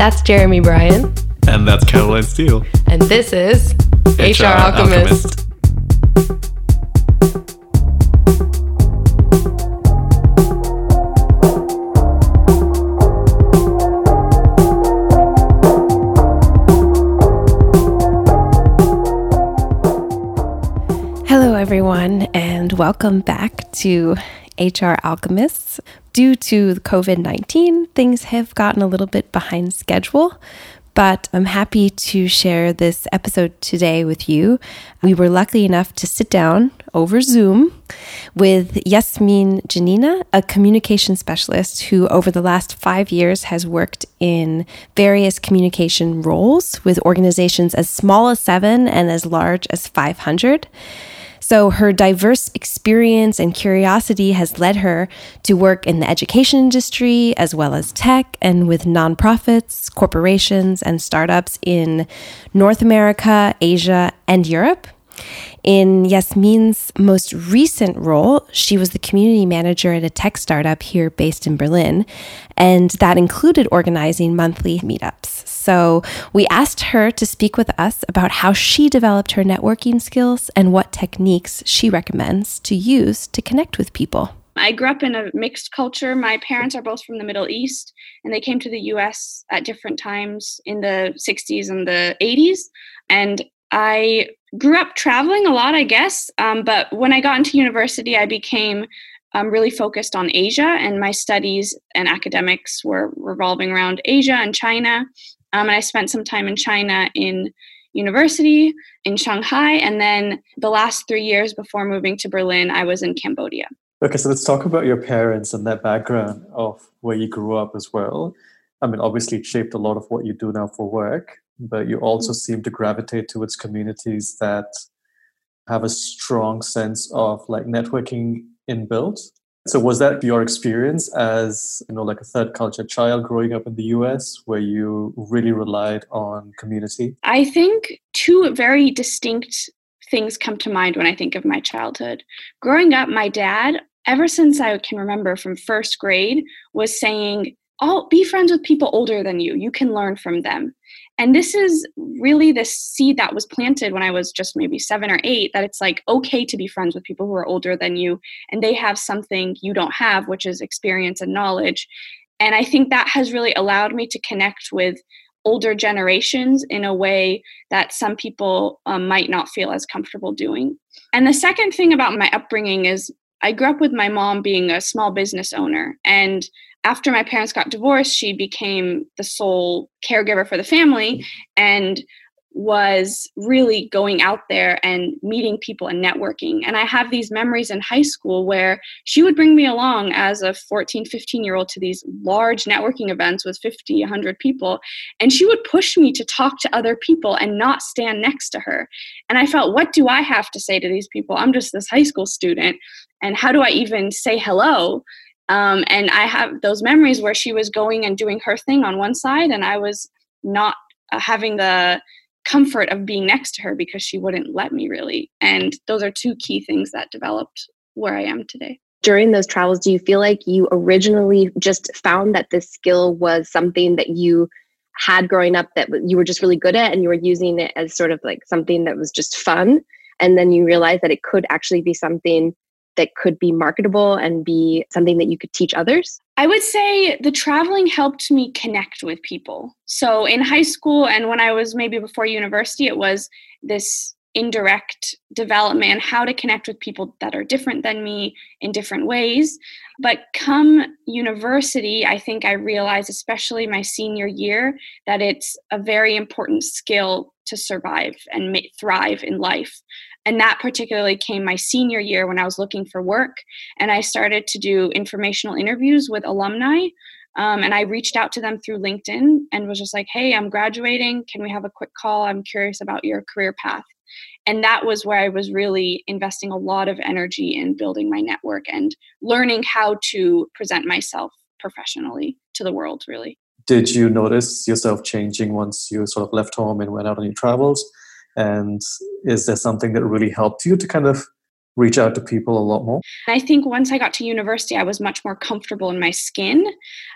That's Jeremy Bryan. And that's Caroline Steele. And this is HR, HR Alchemist. Alchemist. Hello, everyone, and welcome back to HR Alchemists. Due to COVID 19, things have gotten a little bit behind schedule, but I'm happy to share this episode today with you. We were lucky enough to sit down over Zoom with Yasmin Janina, a communication specialist who, over the last five years, has worked in various communication roles with organizations as small as seven and as large as 500. So her diverse experience and curiosity has led her to work in the education industry as well as tech and with nonprofits, corporations, and startups in North America, Asia, and Europe. In Yasmin's most recent role, she was the community manager at a tech startup here based in Berlin, and that included organizing monthly meetups. So we asked her to speak with us about how she developed her networking skills and what techniques she recommends to use to connect with people. I grew up in a mixed culture. My parents are both from the Middle East, and they came to the US at different times in the 60s and the 80s. And I grew up traveling a lot, I guess. Um, but when I got into university, I became um, really focused on Asia, and my studies and academics were revolving around Asia and China. Um, and I spent some time in China in university in Shanghai, and then the last three years before moving to Berlin, I was in Cambodia. Okay, so let's talk about your parents and that background of where you grew up as well. I mean, obviously, it shaped a lot of what you do now for work but you also mm-hmm. seem to gravitate towards communities that have a strong sense of like networking inbuilt. So was that your experience as you know like a third culture child growing up in the US where you really relied on community? I think two very distinct things come to mind when I think of my childhood. Growing up my dad ever since I can remember from first grade was saying all be friends with people older than you you can learn from them and this is really the seed that was planted when I was just maybe seven or eight that it's like okay to be friends with people who are older than you and they have something you don't have, which is experience and knowledge. And I think that has really allowed me to connect with older generations in a way that some people um, might not feel as comfortable doing. And the second thing about my upbringing is I grew up with my mom being a small business owner. And after my parents got divorced, she became the sole caregiver for the family and was really going out there and meeting people and networking. And I have these memories in high school where she would bring me along as a 14, 15 year old to these large networking events with 50, 100 people. And she would push me to talk to other people and not stand next to her. And I felt, what do I have to say to these people? I'm just this high school student. And how do I even say hello? Um, and I have those memories where she was going and doing her thing on one side, and I was not uh, having the comfort of being next to her because she wouldn't let me really. And those are two key things that developed where I am today. During those travels, do you feel like you originally just found that this skill was something that you had growing up that you were just really good at and you were using it as sort of like something that was just fun? And then you realized that it could actually be something that could be marketable and be something that you could teach others? I would say the traveling helped me connect with people. So in high school and when I was maybe before university, it was this indirect development, and how to connect with people that are different than me in different ways. But come university, I think I realized, especially my senior year, that it's a very important skill to survive and thrive in life. And that particularly came my senior year when I was looking for work. And I started to do informational interviews with alumni. Um, and I reached out to them through LinkedIn and was just like, hey, I'm graduating. Can we have a quick call? I'm curious about your career path. And that was where I was really investing a lot of energy in building my network and learning how to present myself professionally to the world, really. Did you notice yourself changing once you sort of left home and went out on your travels? And is there something that really helped you to kind of reach out to people a lot more? I think once I got to university, I was much more comfortable in my skin.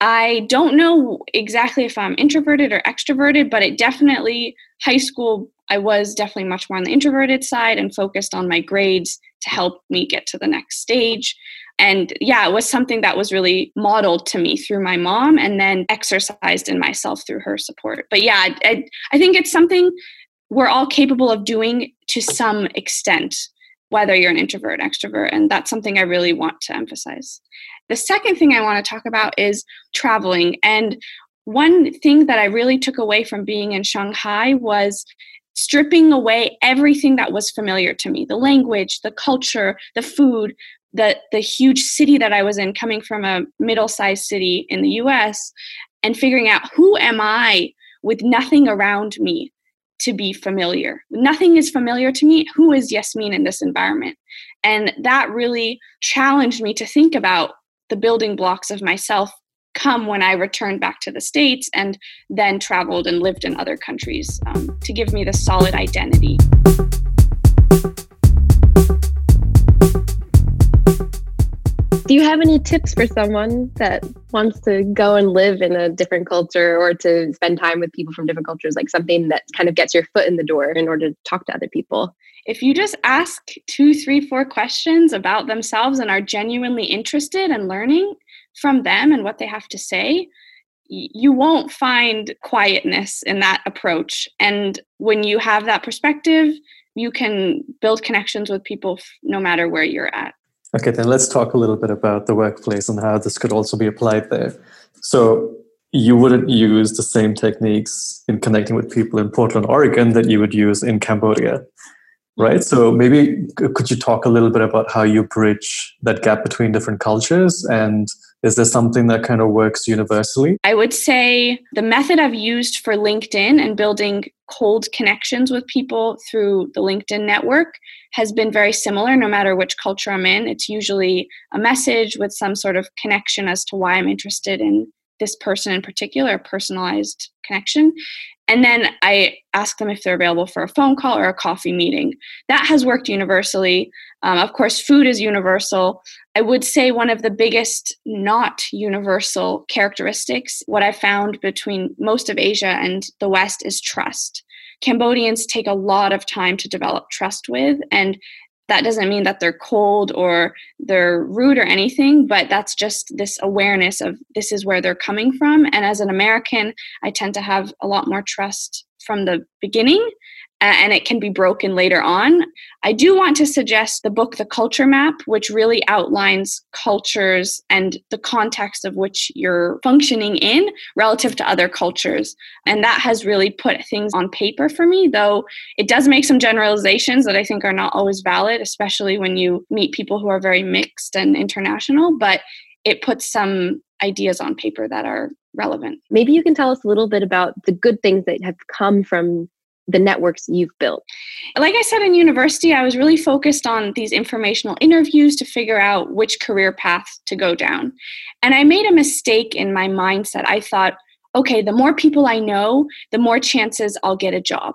I don't know exactly if I'm introverted or extroverted, but it definitely, high school, I was definitely much more on the introverted side and focused on my grades to help me get to the next stage. And yeah, it was something that was really modeled to me through my mom and then exercised in myself through her support. But yeah, I, I think it's something we're all capable of doing to some extent whether you're an introvert, extrovert. And that's something I really want to emphasize. The second thing I want to talk about is traveling. And one thing that I really took away from being in Shanghai was stripping away everything that was familiar to me the language, the culture, the food, the, the huge city that I was in, coming from a middle sized city in the US, and figuring out who am I with nothing around me to be familiar. Nothing is familiar to me. Who is Yasmin in this environment? And that really challenged me to think about the building blocks of myself come when I returned back to the States and then traveled and lived in other countries um, to give me the solid identity. Do you have any tips for someone that wants to go and live in a different culture or to spend time with people from different cultures, like something that kind of gets your foot in the door in order to talk to other people? If you just ask two, three, four questions about themselves and are genuinely interested in learning from them and what they have to say, you won't find quietness in that approach. And when you have that perspective, you can build connections with people no matter where you're at. Okay, then let's talk a little bit about the workplace and how this could also be applied there. So, you wouldn't use the same techniques in connecting with people in Portland, Oregon that you would use in Cambodia, right? So, maybe could you talk a little bit about how you bridge that gap between different cultures and is there something that kind of works universally? I would say the method I've used for LinkedIn and building cold connections with people through the LinkedIn network has been very similar no matter which culture I'm in. It's usually a message with some sort of connection as to why I'm interested in this person in particular, a personalized connection. And then I ask them if they're available for a phone call or a coffee meeting. That has worked universally. Um, of course, food is universal. I would say one of the biggest not universal characteristics, what I found between most of Asia and the West, is trust. Cambodians take a lot of time to develop trust with, and that doesn't mean that they're cold or they're rude or anything, but that's just this awareness of this is where they're coming from. And as an American, I tend to have a lot more trust from the beginning and it can be broken later on. I do want to suggest the book The Culture Map, which really outlines cultures and the context of which you're functioning in relative to other cultures. And that has really put things on paper for me, though it does make some generalizations that I think are not always valid, especially when you meet people who are very mixed and international. But it puts some ideas on paper that are relevant. Maybe you can tell us a little bit about the good things that have come from the networks you've built? Like I said in university, I was really focused on these informational interviews to figure out which career path to go down. And I made a mistake in my mindset. I thought, okay, the more people I know, the more chances I'll get a job,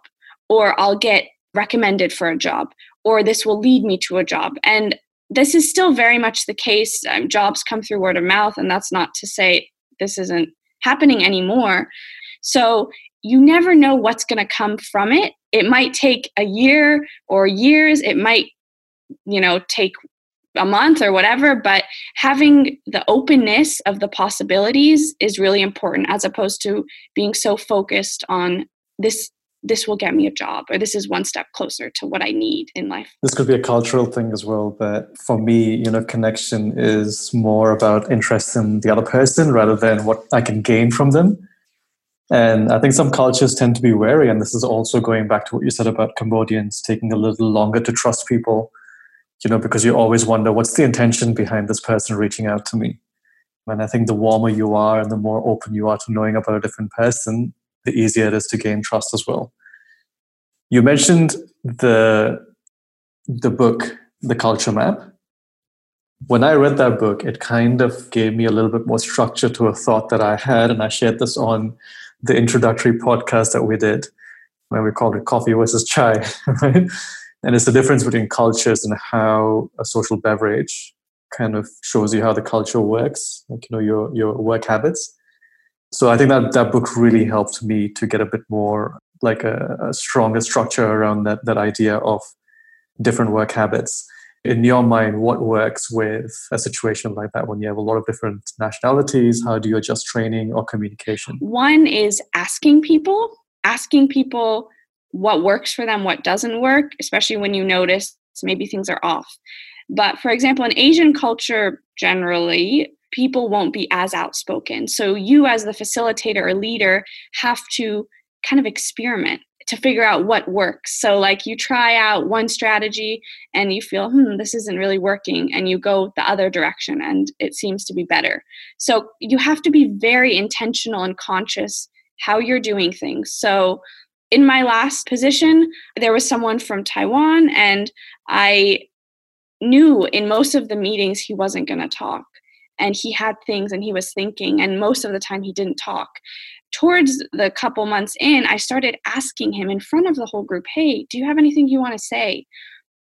or I'll get recommended for a job, or this will lead me to a job. And this is still very much the case. Um, jobs come through word of mouth, and that's not to say this isn't happening anymore. So you never know what's going to come from it. It might take a year or years. It might, you know, take a month or whatever, but having the openness of the possibilities is really important as opposed to being so focused on this this will get me a job or this is one step closer to what I need in life. This could be a cultural thing as well, but for me, you know, connection is more about interest in the other person rather than what I can gain from them. And I think some cultures tend to be wary, and this is also going back to what you said about Cambodians taking a little longer to trust people, you know, because you always wonder what's the intention behind this person reaching out to me. And I think the warmer you are and the more open you are to knowing about a different person, the easier it is to gain trust as well. You mentioned the the book, The Culture Map. When I read that book, it kind of gave me a little bit more structure to a thought that I had, and I shared this on the introductory podcast that we did when we called it coffee versus chai right And it's the difference between cultures and how a social beverage kind of shows you how the culture works, like you know your your work habits. So I think that that book really helped me to get a bit more like a, a stronger structure around that that idea of different work habits. In your mind, what works with a situation like that when you have a lot of different nationalities? How do you adjust training or communication? One is asking people, asking people what works for them, what doesn't work, especially when you notice maybe things are off. But for example, in Asian culture generally, people won't be as outspoken. So you, as the facilitator or leader, have to kind of experiment to figure out what works. So, like, you try out one strategy and you feel, hmm, this isn't really working, and you go the other direction and it seems to be better. So, you have to be very intentional and conscious how you're doing things. So, in my last position, there was someone from Taiwan, and I knew in most of the meetings he wasn't going to talk. And he had things and he was thinking, and most of the time he didn't talk. Towards the couple months in, I started asking him in front of the whole group, Hey, do you have anything you want to say?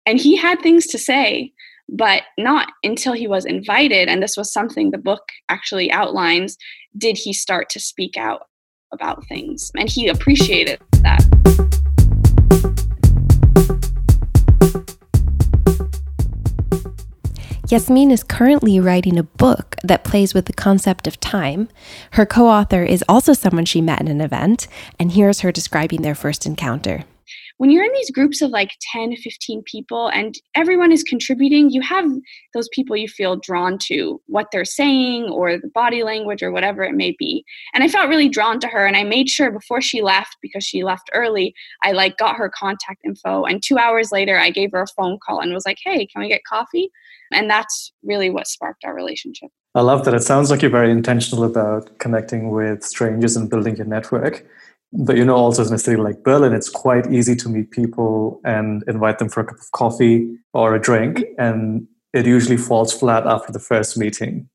And he had things to say, but not until he was invited. And this was something the book actually outlines did he start to speak out about things. And he appreciated that. Yasmin is currently writing a book that plays with the concept of time. Her co author is also someone she met in an event, and here's her describing their first encounter. When you're in these groups of like 10 15 people and everyone is contributing you have those people you feel drawn to what they're saying or the body language or whatever it may be. And i felt really drawn to her and i made sure before she left because she left early i like got her contact info. And two hours later i gave her a phone call and was like hey can we get coffee and that's really what sparked our relationship. I love that. It sounds like you're very intentional about connecting with strangers and building your network. But you know also in a city like berlin it's quite easy to meet people and invite them for a cup of coffee or a drink and it usually falls flat after the first meeting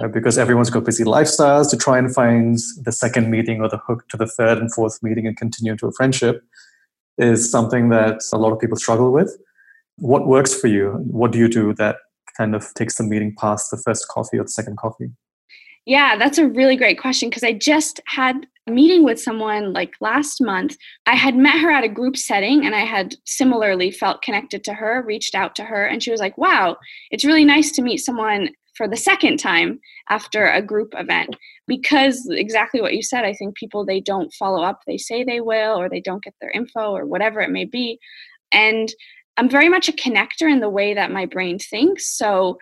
uh, because everyone's got busy lifestyles to try and find the second meeting or the hook to the third and fourth meeting and continue into a friendship is something that a lot of people struggle with what works for you? What do you do that kind of takes the meeting past the first coffee or the second coffee? Yeah, that's a really great question because I just had a meeting with someone like last month. I had met her at a group setting and I had similarly felt connected to her, reached out to her, and she was like, wow, it's really nice to meet someone for the second time after a group event. Because exactly what you said i think people they don't follow up. They say they will or they don't get their info or whatever it may be. And i'm very much a connector in the way that my brain thinks so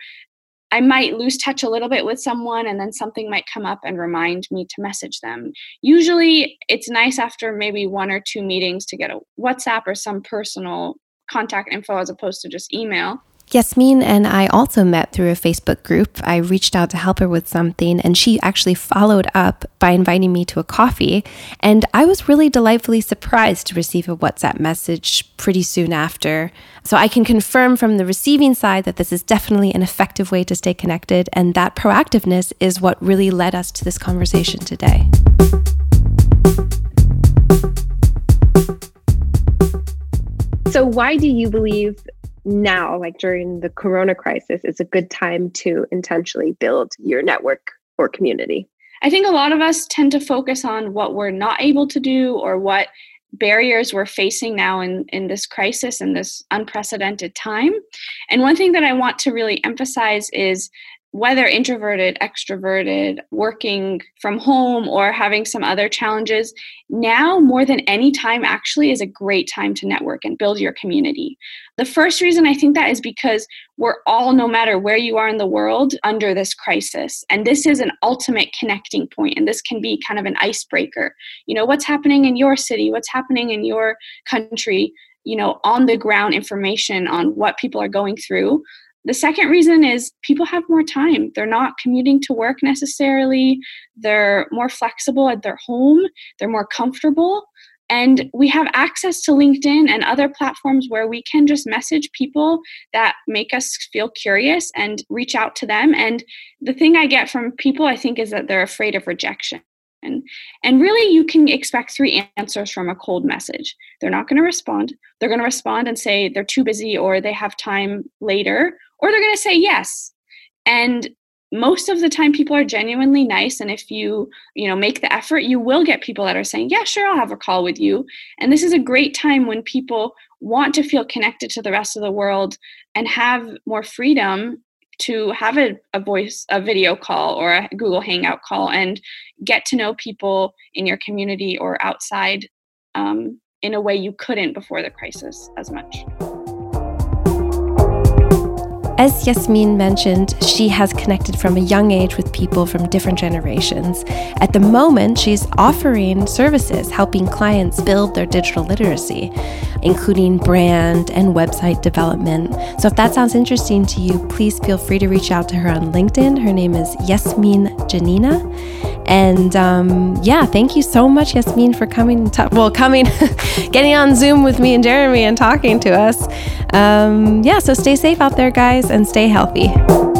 I might lose touch a little bit with someone and then something might come up and remind me to message them. Usually it's nice after maybe one or two meetings to get a WhatsApp or some personal contact info as opposed to just email. Yasmin and I also met through a Facebook group. I reached out to help her with something, and she actually followed up by inviting me to a coffee. And I was really delightfully surprised to receive a WhatsApp message pretty soon after. So I can confirm from the receiving side that this is definitely an effective way to stay connected, and that proactiveness is what really led us to this conversation today. So, why do you believe now, like during the corona crisis, is a good time to intentionally build your network or community? I think a lot of us tend to focus on what we're not able to do or what barriers we're facing now in, in this crisis in this unprecedented time. And one thing that I want to really emphasize is whether introverted, extroverted, working from home, or having some other challenges, now more than any time actually is a great time to network and build your community. The first reason I think that is because we're all, no matter where you are in the world, under this crisis. And this is an ultimate connecting point, and this can be kind of an icebreaker. You know, what's happening in your city? What's happening in your country? You know, on the ground information on what people are going through the second reason is people have more time. They're not commuting to work necessarily. They're more flexible at their home. They're more comfortable. And we have access to LinkedIn and other platforms where we can just message people that make us feel curious and reach out to them. And the thing I get from people, I think, is that they're afraid of rejection. and and really you can expect three answers from a cold message they're not going to respond they're going to respond and say they're too busy or they have time later or they're going to say yes. And most of the time people are genuinely nice and if you you know make the effort you will get people that are saying yeah sure i'll have a call with you. And this is a great time when people want to feel connected to the rest of the world and have more freedom to have a, a voice a video call or a google hangout call and get to know people in your community or outside um, in a way you couldn't before the crisis as much as Yasmin mentioned, she has connected from a young age with people from different generations. At the moment, she's offering services helping clients build their digital literacy, including brand and website development. So if that sounds interesting to you, please feel free to reach out to her on LinkedIn. Her name is Yasmin Janina. And um, yeah, thank you so much, Yasmin, for coming. To, well, coming, getting on Zoom with me and Jeremy and talking to us. Um, yeah, so stay safe out there, guys, and stay healthy.